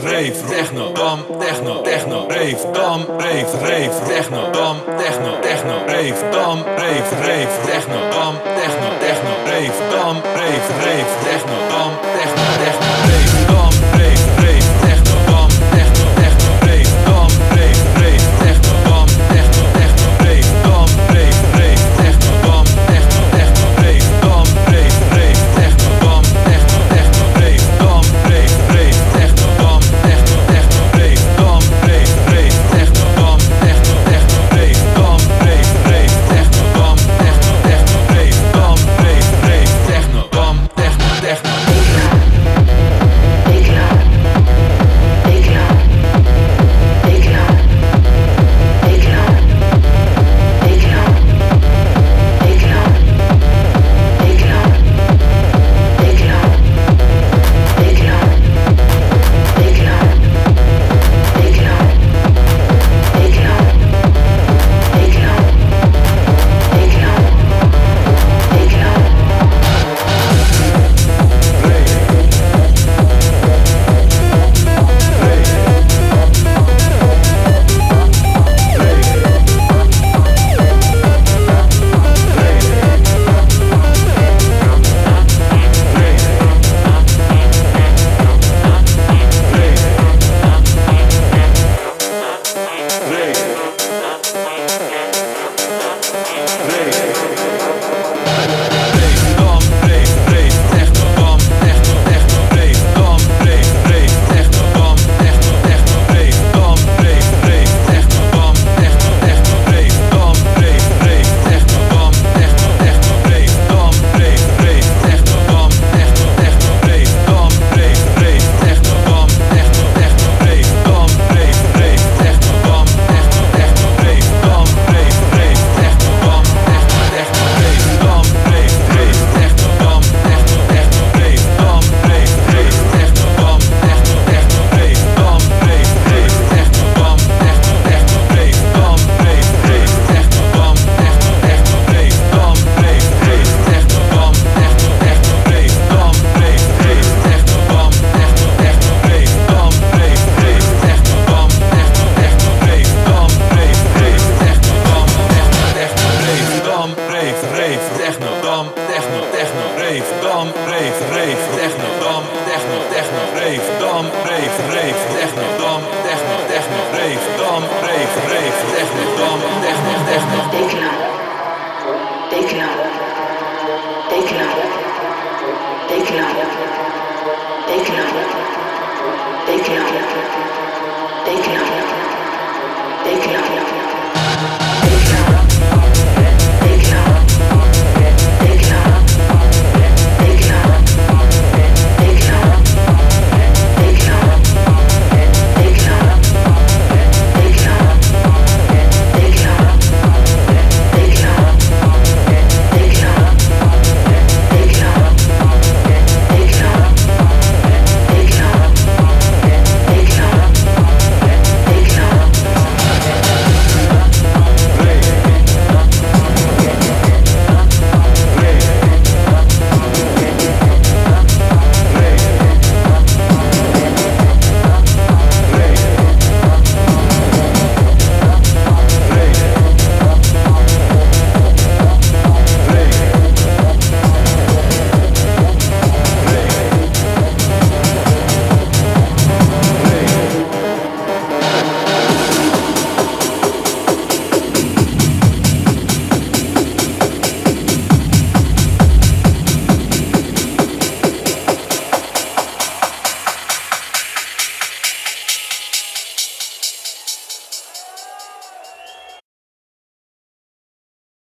rave, rave, techno, dam, techno, techno, rave, dam, rave, rave, techno, dam, techno, techno, rave, dam, rave, rave, techno, dam, techno, techno, rave, dam, rave, rave, techno, dam, techno, techno, rave, dam.